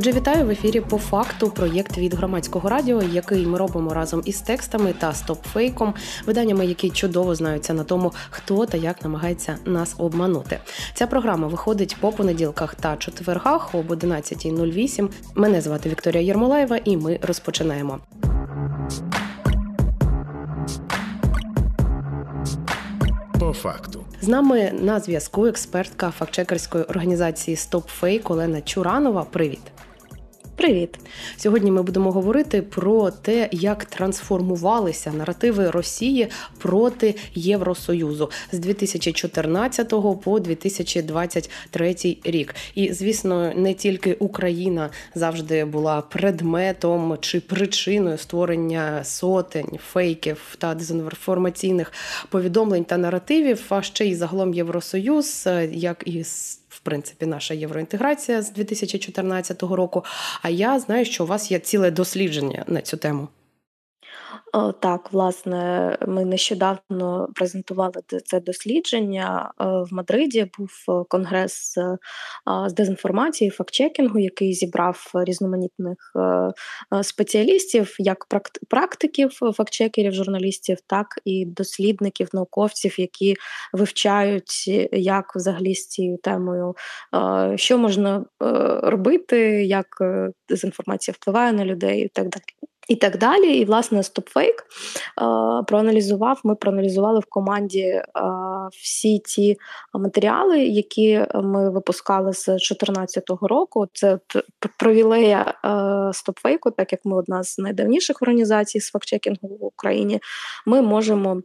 Отже, вітаю в ефірі по факту проєкт від громадського радіо, який ми робимо разом із текстами та стопфейком, виданнями, які чудово знаються на тому, хто та як намагається нас обманути. Ця програма виходить по понеділках та четвергах об 11.08. Мене звати Вікторія Єрмолаєва, і ми розпочинаємо. По факту. З нами на зв'язку експертка фактчекерської організації StopFake Олена Чуранова. Привіт. Привіт, сьогодні ми будемо говорити про те, як трансформувалися наративи Росії проти Євросоюзу з 2014 по 2023 рік. І звісно, не тільки Україна завжди була предметом чи причиною створення сотень фейків та дезінформаційних повідомлень та наративів, а ще й загалом Євросоюз, як і в принципі наша євроінтеграція з 2014 року. А я знаю, що у вас є ціле дослідження на цю тему. Так, власне, ми нещодавно презентували це дослідження е, в Мадриді. Був е, конгрес е, з дезінформації, фактчекінгу, який зібрав різноманітних спеціалістів, як практиків, фактчекерів, журналістів, так і дослідників, науковців, які вивчають, як взагалі з цією темою, що можна робити, як дезінформація впливає на людей і так далі. І так далі. І, власне, е, проаналізував. Ми проаналізували в команді е, всі ті матеріали, які ми випускали з 2014 року. Це провілея StopFake, так як ми одна з найдавніших організацій з фактчекінгу в Україні. Ми можемо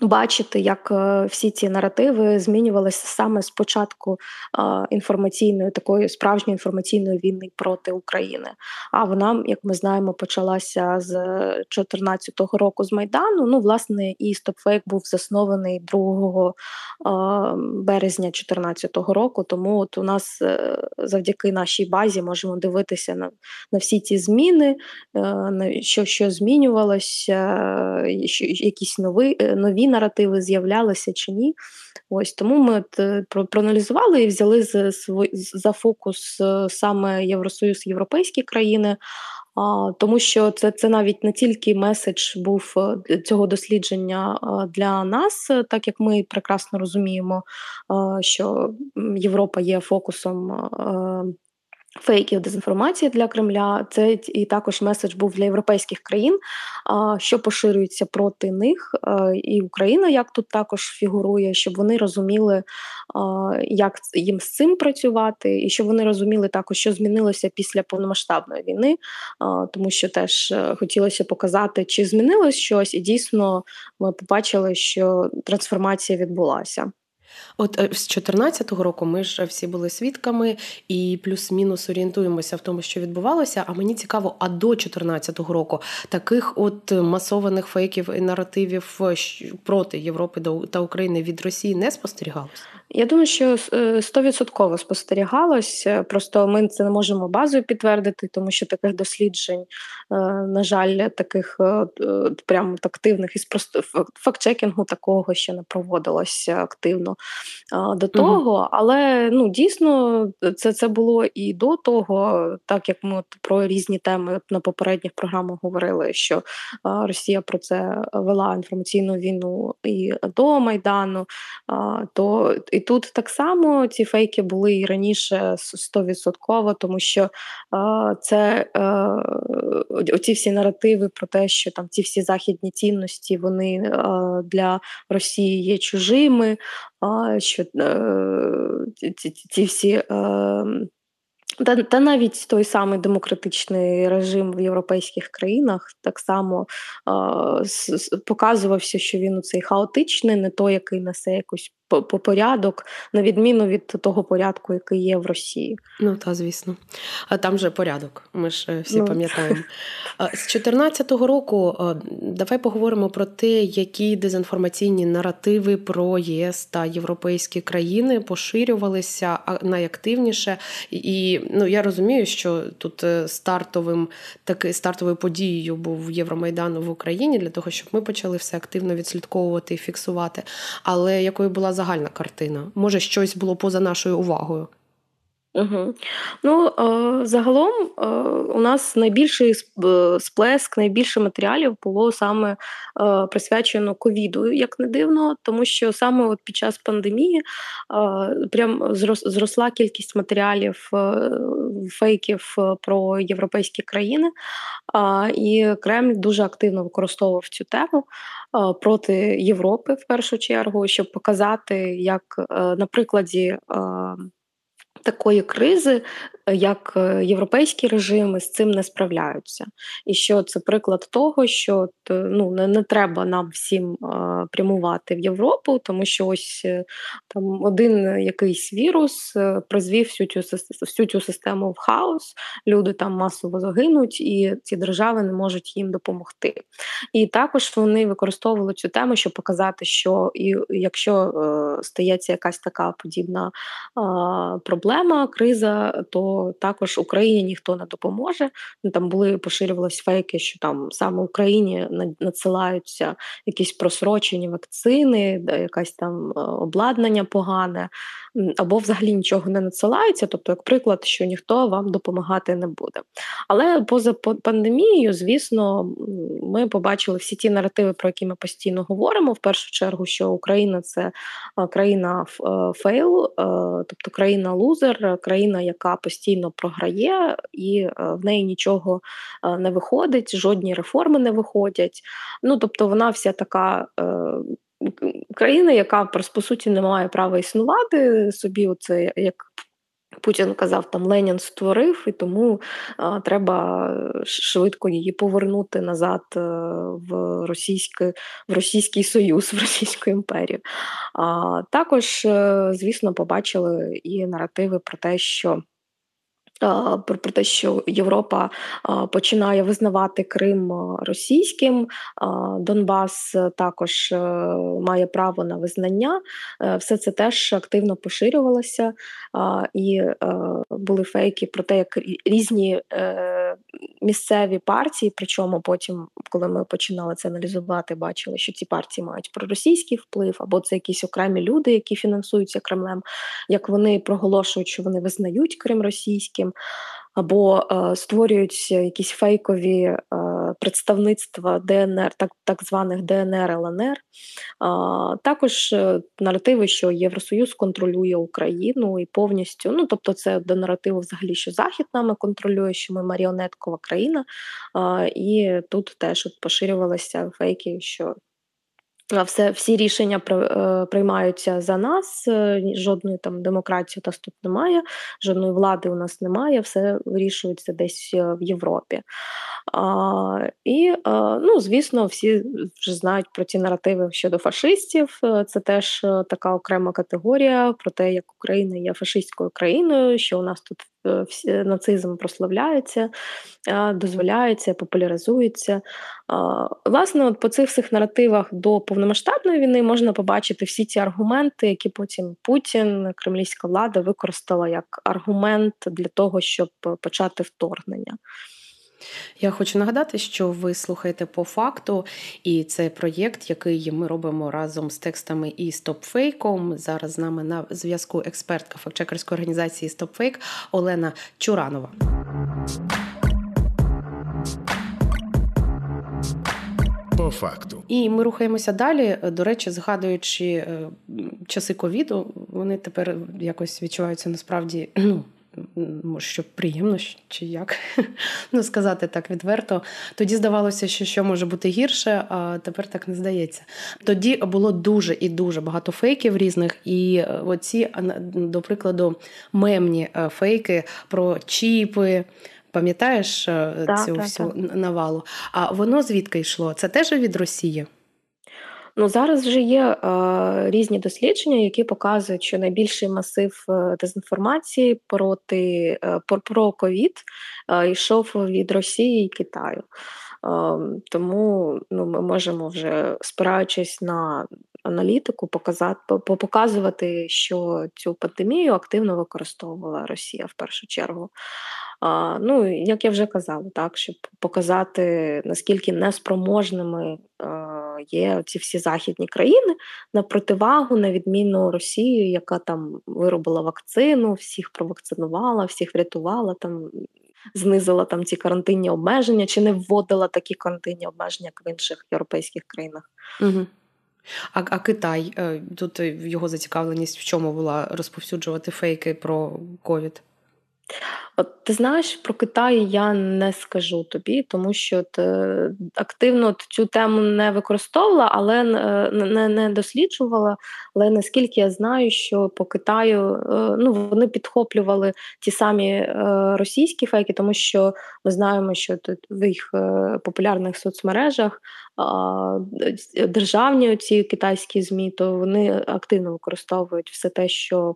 бачити, як е, всі ці наративи змінювалися саме з початку е, інформаційної такої справжньої інформаційної війни проти України. А вона, як ми знаємо, почалася з 2014 року з Майдану. Ну, власне, і StopFake був заснований 2 е, березня 2014 року. Тому от у нас завдяки нашій базі можемо дивитися на на всі ці зміни, на що що змінювалося, якісь нові нові наративи з'являлися чи ні. Ось Тому ми е, проаналізували і взяли за, за фокус е, саме Євросоюз, європейські країни. Тому що це це навіть не тільки меседж був е, цього дослідження для нас, так як ми прекрасно розуміємо, що Європа є фокусом Фейків дезінформації для Кремля, це і також меседж був для європейських країн, що поширюється проти них, і Україна як тут також фігурує, щоб вони розуміли, як їм з цим працювати, і щоб вони розуміли також, що змінилося після повномасштабної війни, тому що теж е, хотілося показати, чи змінилось щось, і дійсно ми побачили, що трансформація відбулася. От е, з 2014 року ми ж всі були свідками і плюс-мінус орієнтуємося в тому, що відбувалося. А мені цікаво, а до 2014 року таких от масованих фейків і наративів е, проти Європи та України від Росії не спостерігалося? Я думаю, що е, стовідсотково спостерігалось. Просто ми це не можемо базою підтвердити, тому що таких досліджень, на жаль, таких прямо активних із просто фактчекінгу такого ще не проводилося активно до того. Угу. Але ну дійсно це це було і до того, так як ми от про різні теми на попередніх програмах говорили, що Росія про це вела інформаційну війну і до Майдану, то і тут так само ці фейки були і раніше стовідсотково, тому що це оці всі наративи про те, що там ці всі західні цінності вони для Росії є чужими що е, ці, ці всі. Е, та та навіть той самий демократичний режим в європейських країнах так само е, показувався, що він у цей хаотичний, не той, який несе якусь порядок, на відміну від того порядку, який є в Росії. Ну та звісно, а там же порядок. Ми ж е, всі ну. пам'ятаємо. З 2014 року давай поговоримо про те, які дезінформаційні наративи про ЄС та європейські країни поширювалися найактивніше. І ну я розумію, що тут е, стартовим таки стартовою подією був Євромайдан в Україні для того, щоб ми почали все активно відслідковувати і фіксувати. Але якою була загальна картина? Може, щось було поза нашою увагою? Угу. Ну, е, загалом е, у нас найбільший сплеск, найбільше матеріалів було саме е, присвячено ковіду, як не дивно, тому що саме от під час пандемії прям зрос, зросла кількість матеріалів, фейків про європейські країни, і Кремль дуже активно використовував цю тему проти Європи в першу чергу, щоб показати, як на прикладі такої кризи як е, європейські режими з цим не справляються, і що це приклад того, що ну не, не треба нам всім прямувати в Європу, тому що ось е, там один якийсь вірус е, призвів всю цю всю цю систему в хаос. Люди там масово загинуть, і ці держави не можуть їм допомогти. І також вони використовували цю тему, щоб показати, що і якщо е, стається якась така подібна е, проблема, криза, то також Україні ніхто не допоможе. Ну, там були поширювалися фейки, що там саме Україні надсилаються якісь просрочені вакцини, якась там е, обладнання погане, або взагалі нічого не надсилається. Тобто, як приклад, що ніхто вам допомагати не буде. Але поза пандемією, звісно, ми побачили всі ті наративи, про які ми постійно говоримо. В першу чергу, що Україна це е, країна е, fail, тобто країна лузер, країна, яка постійно програє, і е, в неї нічого е, не виходить, жодні реформи не виходять. Ну тобто, вона вся така. Е, країна, яка по суті не має права існувати собі, оце як Путін казав, там Ленін створив, і тому а, треба швидко її повернути назад в російський в Російський Союз, в Російську імперію. А, Також, звісно, побачили і наративи про те, що про, про те, що Європа починає визнавати Крим російським, Донбас також е, має право на визнання. Е, все це теж активно поширювалося, і е, були фейки про те, як різні місцеві партії, причому потім, коли ми починали це аналізувати, бачили, що ці партії мають проросійський вплив, або це якісь окремі люди, які фінансуються Кремлем, як вони проголошують, що вони визнають Крим російським або е, створюють якісь фейкові е, представництва ДНР, так так званих ДНР ЛНР. Е, також наративи, що Євросоюз контролює Україну і повністю. Ну тобто, це до наративу, взагалі, що Захід нами контролює, що ми маріонеткова країна, і тут теж от поширювалися фейки, що все, всі рішення е, приймаються за нас, е, жодної там демократії у тут немає, жодної влади у нас немає, все вирішується десь е, в Європі. А, І, ну, звісно, всі вже знають про ці наративи щодо фашистів. Це теж така окрема категорія про те, як Україна є фашистською країною, що у нас тут нацизм прославляється, дозволяється, популяризується. Власне, от по цих всіх наративах до повномасштабної війни можна побачити всі ці аргументи, які потім Путін, кремлівська влада використала як аргумент для того, щоб почати вторгнення. Я хочу нагадати, що ви слухаєте по факту, і це проєкт, який ми робимо разом з текстами і стопфейком. Зараз з нами на зв'язку експертка фактчекерської організації Стопфейк Олена Чуранова. По факту. І ми рухаємося далі. До речі, згадуючи е, часи ковіду, вони тепер якось відчуваються насправді ну, може, що приємно, чи як ну, сказати так відверто. Тоді здавалося, що що може бути гірше, а тепер так не здається. Тоді було дуже і дуже багато фейків різних, і е, оці, до прикладу, мемні е, фейки про чіпи. Пам'ятаєш е, так, цю так, всю так. навалу? А воно звідки йшло? Це теж від Росії? Ну зараз вже є е, різні дослідження, які показують, що найбільший масив е, дезінформації проти е, про ковід е, йшов від Росії і Китаю. Тому ну, ми можемо вже спираючись на аналітику, показати показувати, що цю пандемію активно використовувала Росія в першу чергу. А, Ну як я вже казала, так щоб показати наскільки неспроможними а, є ці всі західні країни на противагу, на відміну Росії, яка там виробила вакцину, всіх провакцинувала, всіх врятувала там знизила там ці карантинні обмеження, чи не вводила такі карантинні обмеження, як в інших європейських країнах. Угу. А а Китай е, тут його зацікавленість в чому була розповсюджувати фейки про ковід? От ти знаєш, про Китай я не скажу тобі, тому що ти активно цю тему не використовувала, але не не досліджувала. Але наскільки я знаю, що по Китаю е, ну вони підхоплювали ті самі е, російські фейки, тому що ми знаємо, що тут в їх е, популярних соцмережах державні ці китайські змі, то вони активно використовують все те, що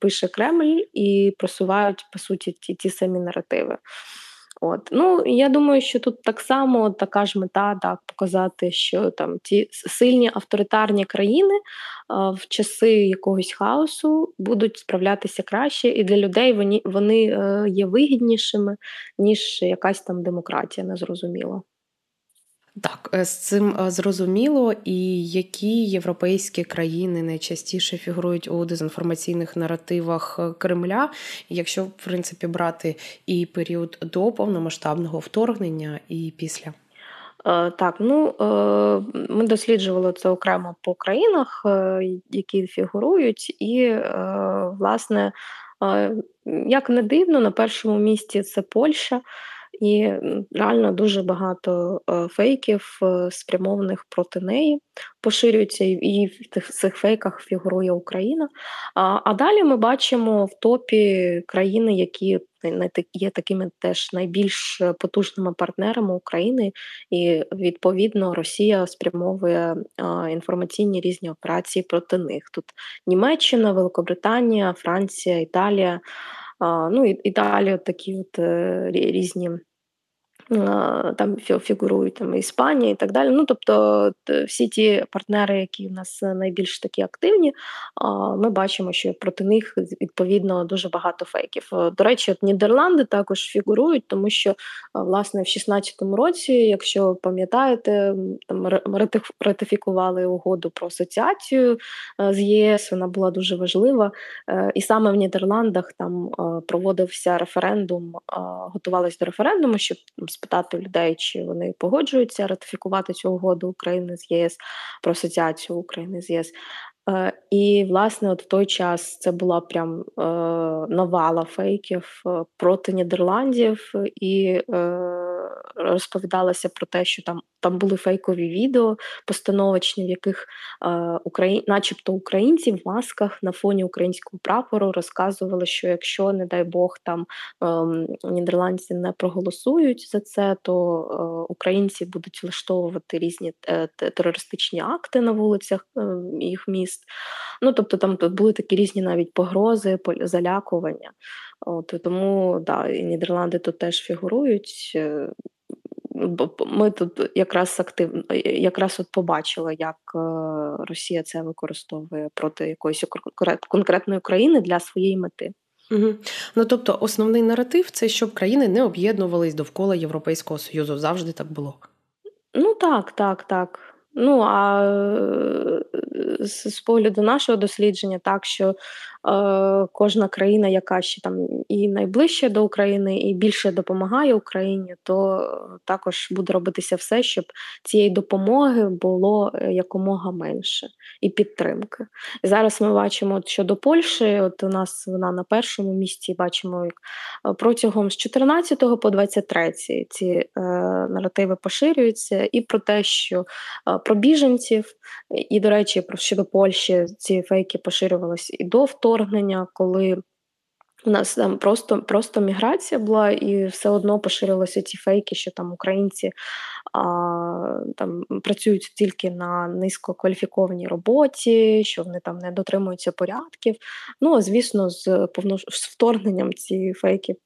пише Кремль, і просувають по суті ті, ті самі наративи. От ну я думаю, що тут так само така ж мета, так показати, що там ті сильні авторитарні країни а, в часи якогось хаосу будуть справлятися краще, і для людей вони вони е, є вигіднішими ніж якась там демократія, незрозуміло. Так, е, з цим е, зрозуміло, і які європейські країни найчастіше фігурують у дезінформаційних наративах е, Кремля, якщо в принципі брати і період до повномасштабного вторгнення, і після. Так, ну ми досліджували це окремо по країнах, які фігурують, і власне, як не дивно, на першому місці це Польща. І реально дуже багато е, фейків, е, спрямованих проти неї, поширюються, і в тих цих фейках фігурує Україна. А далі ми бачимо в топі країни, які є такими теж найбільш потужними партнерами України, і відповідно Росія спрямовує інформаційні різні операції проти них. Тут Німеччина, Великобританія, Франція, Італія. Ну і, і далі такі от е, різні там фігурують там Іспанія і так далі. Ну тобто всі ті партнери, які в нас найбільш такі активні, ми бачимо, що проти них відповідно дуже багато фейків. До речі, от Нідерланди також фігурують, тому що власне в 16-му році, якщо пам'ятаєте, там ратифікували угоду про асоціацію з ЄС. Вона була дуже важлива, е, і саме в Нідерландах там проводився референдум, готувалися до референдуму, щоб спитати людей, чи вони погоджуються ратифікувати цю угоду України з ЄС про асоціацію України з ЄС. Е, і, власне, от в той час це була прям е, навала фейків е, проти Нідерландів, і розповідалося про те, що там там були фейкові відео постановочні, в яких Украї... начебто українці в масках на фоні українського прапору розказували, що якщо, не дай Бог, там е, нідерландці не проголосують за це, то українці будуть влаштовувати різні терористичні акти на вулицях е, їх міст. Ну тобто там були такі різні навіть погрози, залякування. От Тому да, і Нідерланди тут теж фігурують. Е, ми тут якраз активно якраз от побачили, як е, Росія це використовує проти якоїсь конкретної країни для своєї мети. Угу. Ну тобто, основний наратив це щоб країни не об'єднувались довкола Європейського Союзу. Завжди так було. Ну так, так, так. Ну а з, з погляду нашого дослідження, так що е, кожна країна, яка ще там і найближче до України, і більше допомагає Україні, то також буде робитися все, щоб цієї допомоги було е, якомога менше і підтримки. Зараз ми бачимо, от щодо Польщі, от у нас вона на першому місці бачимо, як е, протягом з 14 по 23 ці е, наративи поширюються, і про те, що е, про біженців, і, до речі, про щодо Польщі ці фейки поширювалися і до вторгнення, коли У нас там просто просто міграція була, і все одно поширилися ці фейки, що там українці а, там працюють тільки на низькокваліфікованій роботі, що вони там не дотримуються порядків. Ну звісно, з повно з вторгненням ці фейки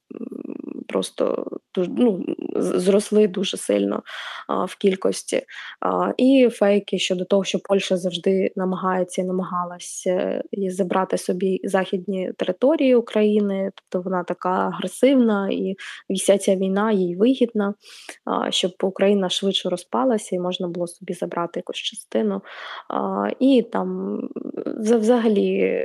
просто ну, зросли дуже сильно а, в кількості. А, І фейки щодо того, що Польща завжди намагається і намагалася забрати собі західні території України, тобто вона така агресивна і вся ця війна їй вигідна, а, щоб Україна швидше розпалася і можна було собі забрати якусь частину. А, І там взагалі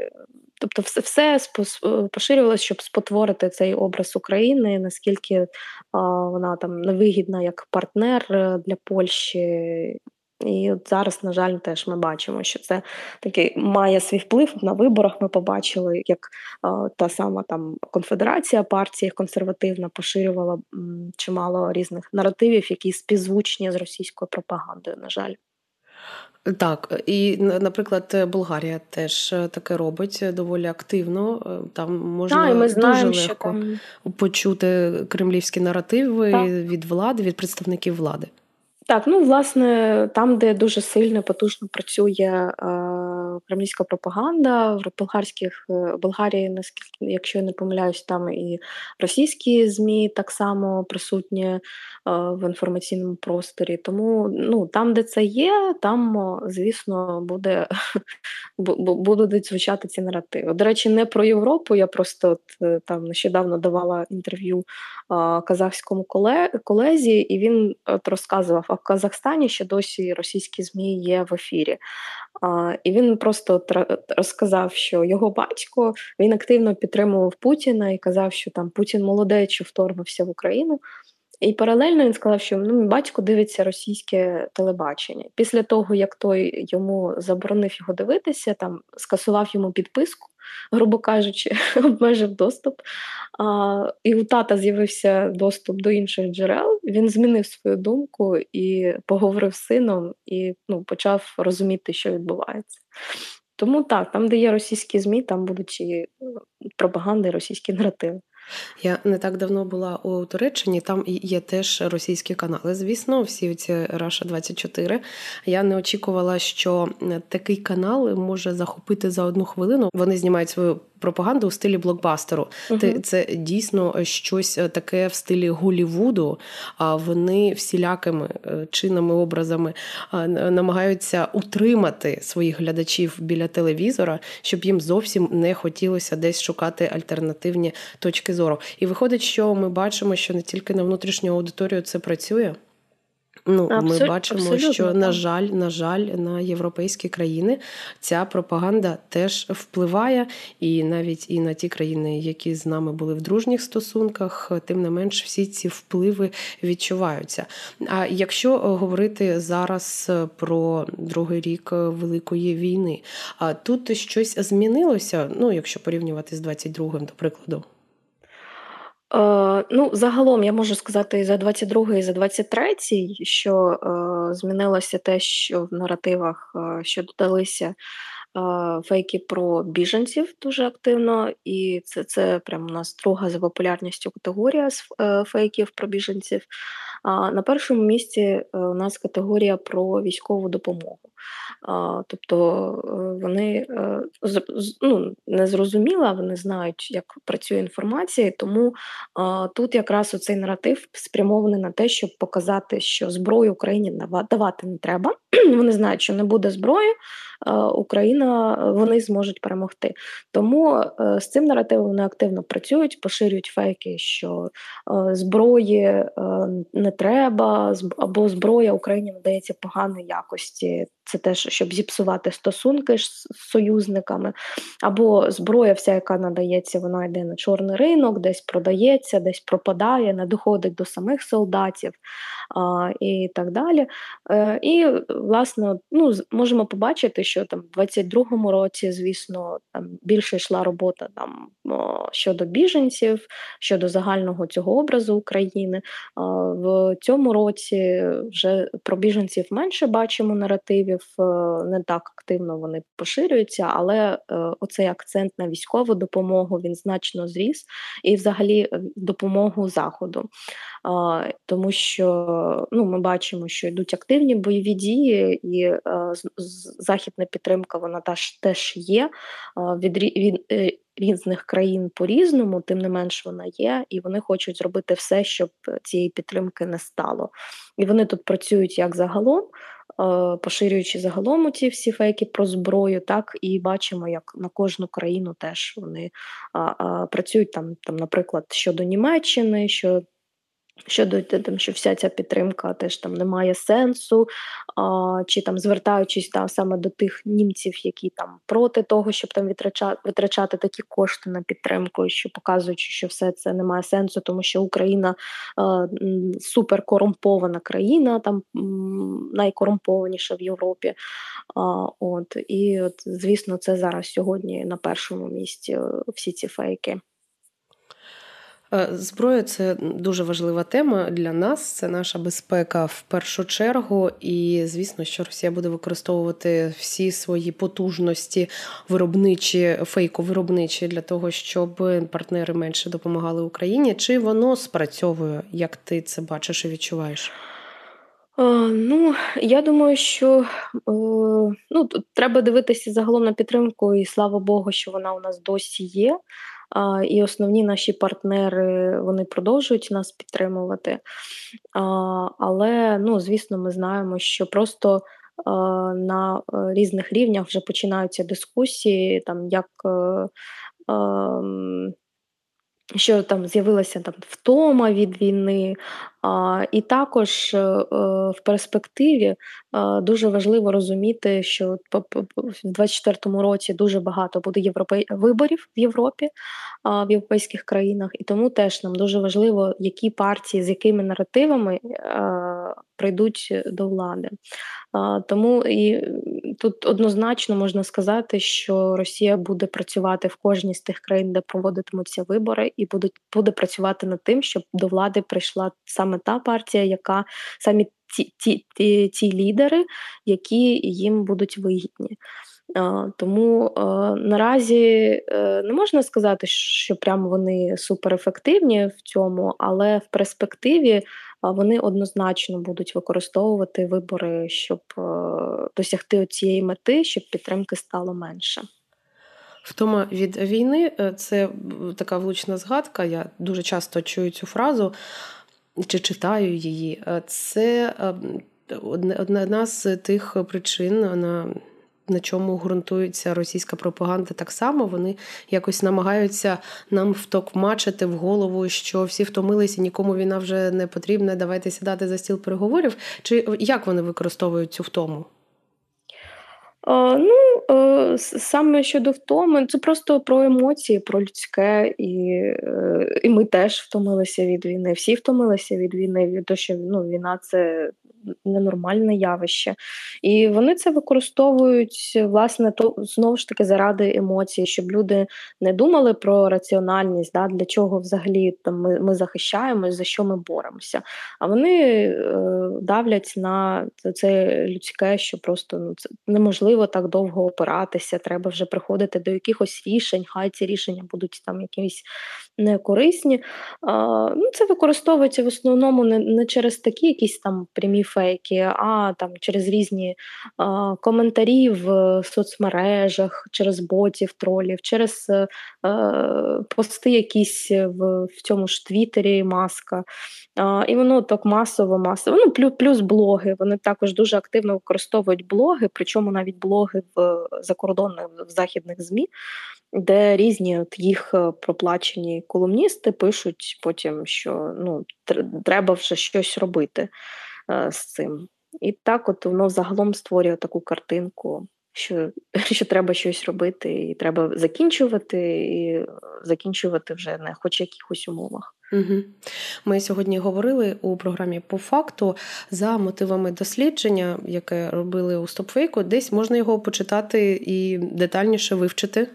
Тобто, все все е, поширювалося, щоб спотворити цей образ України, наскільки а, вона там невигідна як партнер е, для Польщі. І от зараз, на жаль, теж ми бачимо, що це такий має свій вплив на виборах. Ми побачили, як а, та сама там конфедерація партії консервативна поширювала м, чимало різних наративів, які співзвучні з російською пропагандою. На жаль. Так, і наприклад, Болгарія теж е, таке робить доволі активно. Е, там можна а, ми знаємо, дуже легко що... почути кремлівські наративи так. від влади, від представників влади. Так, ну власне, там, де дуже сильно потужно працює е, кремлівська пропаганда, в болгарських е, Болгарії, наскільки, якщо я не помиляюсь, там і російські ЗМІ так само присутні е, в інформаційному просторі. Тому ну, там, де це є, там, звісно, буде будуть звучати ці наративи. До речі, не про Європу. Я просто от, е, там нещодавно давала інтерв'ю казахському колезі, і він от розказував, а в Казахстані ще досі російські ЗМІ є в ефірі. І він просто от розказав, що його батько він активно підтримував Путіна і казав, що там Путін молодець, вторгнувся в Україну. І паралельно він сказав, що ну, мій батько дивиться російське телебачення. Після того, як той йому заборонив його дивитися, там скасував йому підписку, грубо кажучи, обмежив доступ. А, І у тата з'явився доступ до інших джерел. Він змінив свою думку і поговорив з сином, і ну, почав розуміти, що відбувається. Тому так, там, де є російські ЗМІ, там будуть і пропаганди, і російські наративи. Я не так давно була у Туреччині, там є теж російські канали. Звісно, всі ці Раша 24 Я не очікувала, що такий канал може захопити за одну хвилину. Вони знімають свою пропаганду у стилі блокбастеру. Uh-huh. Це дійсно щось е, таке в стилі Голівуду. А вони всілякими е, чинами, образами намагаються утримати своїх глядачів біля телевізора, щоб їм зовсім не хотілося десь шукати альтернативні точки зору. І виходить, що ми бачимо, що не тільки на внутрішню аудиторію це працює. Ну, Абсолют, Ми бачимо, абсолютно, що, на жаль, на жаль, на європейські країни ця пропаганда теж впливає, і навіть і на ті країни, які з нами були в дружніх стосунках, тим не менш всі ці впливи відчуваються. А якщо говорити зараз про другий рік Великої війни, а тут щось змінилося, ну якщо порівнювати з 22-м, до прикладу. Е, ну, загалом я можу сказати і за 22 і за 23 що е, змінилося те, що в наративах, е, що додалися е, фейки про біженців дуже активно, і це це прямо у нас друга за популярністю категорія з е, фейків про біженців. А на першому місці е, у нас категорія про військову допомогу. Тобто е, вони е, ну, не зрозуміла, вони знають, як працює інформація, тому тут якраз оцей наратив спрямований на те, щоб показати, що зброю Україні давати не треба. Вони знають, що не буде зброї, Україна вони зможуть перемогти. Тому з цим наративом вони активно працюють, поширюють фейки, що зброї не треба, або зброя Україні надається поганої якості. Це теж, щоб зіпсувати стосунки з союзниками, або зброя, вся, яка надається, вона йде на чорний ринок, десь продається, десь пропадає, не доходить до самих солдатів а, і так далі. Е, І, власне, ну, можемо побачити, що там в 22-му році, звісно, там більше йшла робота там щодо біженців, щодо загального цього образу України. В цьому році вже про біженців менше бачимо наративів випадків не так активно вони поширюються, але оцей акцент на військову допомогу він значно зріс і, взагалі, допомогу заходу. Тому що ну, ми бачимо, що йдуть активні бойові дії, і західна підтримка вона теж є від різних країн по-різному, тим не менш вона є, і вони хочуть зробити все, щоб цієї підтримки не стало. І вони тут працюють як загалом, е, поширюючи загалом ці всі фейки про зброю, так і бачимо, як на кожну країну теж вони працюють там, там, наприклад, щодо Німеччини. що Щодо тим, що вся ця підтримка теж там не має сенсу, а, чи там звертаючись там саме до тих німців, які там проти того, щоб там витрачати, витрачати такі кошти на підтримку, що показуючи, що все це не має сенсу, тому що Україна а, суперкорумпована країна, там найкорумпованіша в Європі. А, От і от, звісно, це зараз сьогодні на першому місці е, всі ці фейки. Е, зброя це дуже важлива тема для нас. Це наша безпека в першу чергу. І звісно, що Росія буде використовувати всі свої потужності виробничі, фейко-виробничі для того, щоб партнери менше допомагали Україні. Чи воно спрацьовує? Як ти це бачиш і відчуваєш? Е, ну, я думаю, що е, ну, треба дивитися загалом на підтримку, і слава Богу, що вона у нас досі є. І основні наші партнери вони продовжують нас підтримувати. Але, ну, звісно, ми знаємо, що просто на е, різних рівнях вже починаються дискусії, там як. Е, ем, що там з'явилася там втома від війни, а, І також е, е в перспективі е, дуже важливо розуміти, що в 2024 році дуже багато буде європей... виборів в Європі, е, в європейських країнах, і тому теж нам дуже важливо, які партії з якими наративами е, прийдуть до влади. Тому і тут однозначно можна сказати, що Росія буде працювати в кожній з тих країн, де проводитимуться вибори, і буде, буде працювати над тим, щоб до влади прийшла саме та партія, яка самі ті, ті, ті, ті лідери, які їм будуть вигідні. Тому наразі е, не можна сказати, що прямо вони суперефективні в цьому, але в перспективі вони однозначно будуть використовувати вибори, щоб е, досягти цієї мети, щоб підтримки стало менше. Втома від війни е, це така влучна згадка. Я дуже часто чую цю фразу чи читаю її. Це одна з тих причин, на на чому ґрунтується російська пропаганда, так само вони якось намагаються нам втокмачити в голову, що всі втомилися, нікому війна вже не потрібна. Давайте сідати за стіл переговорів. Чи як вони використовують цю втому? Ну, е, саме щодо втоми, це просто про емоції, про людське, і е, і ми теж втомилися від війни. Всі втомилися від війни, від того, що ну, війна це ненормальне явище. І вони це використовують власне то знову ж таки заради емоцій, щоб люди не думали про раціональність, да, для чого взагалі там ми ми захищаємось, за що ми боремося. А вони е, давлять на це людське, що просто ну це неможливо так довго опиратися. Треба вже приходити до якихось рішень. Хай ці рішення будуть там якісь некорисні. А, ну, Це використовується в основному не, не через такі якісь там прямі фейки, а там через різні а, коментарі в соцмережах, через ботів, тролів, через а, е, пости якісь в, в цьому ж Твіттері, маска. А, І воно так масово, масово. Ну, плюс, плюс блоги. Вони також дуже активно використовують блоги, причому навіть блоги в закордонних в західних ЗМІ де різні от їх е, проплачені колумністи пишуть потім, що ну, треба вже щось робити е, з цим. І так от воно загалом створює таку картинку, що що треба щось робити, і треба закінчувати, і закінчувати вже не хоч якихось умовах. Угу. Ми сьогодні говорили у програмі по факту за мотивами дослідження, яке робили у стопфейку. Десь можна його почитати і детальніше вивчити.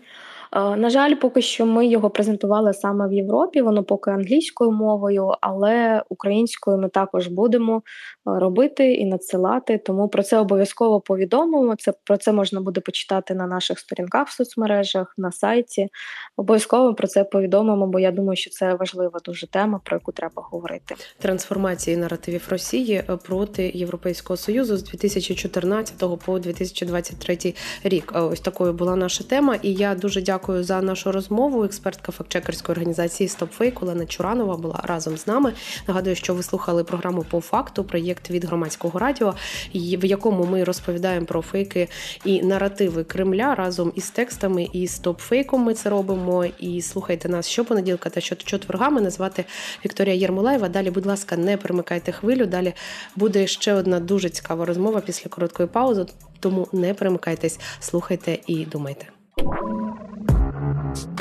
Е, на жаль, поки що ми його презентували саме в Європі. Воно поки англійською мовою, але українською ми також будемо е, робити і надсилати. Тому про це обов'язково повідомимо. Це про це можна буде почитати на наших сторінках в соцмережах, на сайті. Обов'язково про це повідомимо, бо я думаю, що це важлива дуже тема, про яку треба говорити. Трансформації наративів Росії е, проти Європейського союзу з 2014 по 2023 рік. Ось такою була наша тема, і я дуже дякую за нашу розмову. Експертка фактчекерської організації StopFake Олена Чуранова була разом з нами. Нагадую, що ви слухали програму по факту, проєкт від громадського радіо, в якому ми розповідаємо про фейки і наративи Кремля разом із текстами і стопфейком. Ми це робимо. І слухайте нас щопонеділка та щочетверга. Мене звати Вікторія Єрмолаєва. Далі, будь ласка, не перемикайте хвилю. Далі буде ще одна дуже цікава розмова після короткої паузи. Тому не перемикайтесь, слухайте і думайте.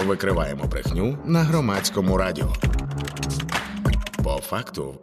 Викриваємо брехню на громадському радіо. По факту.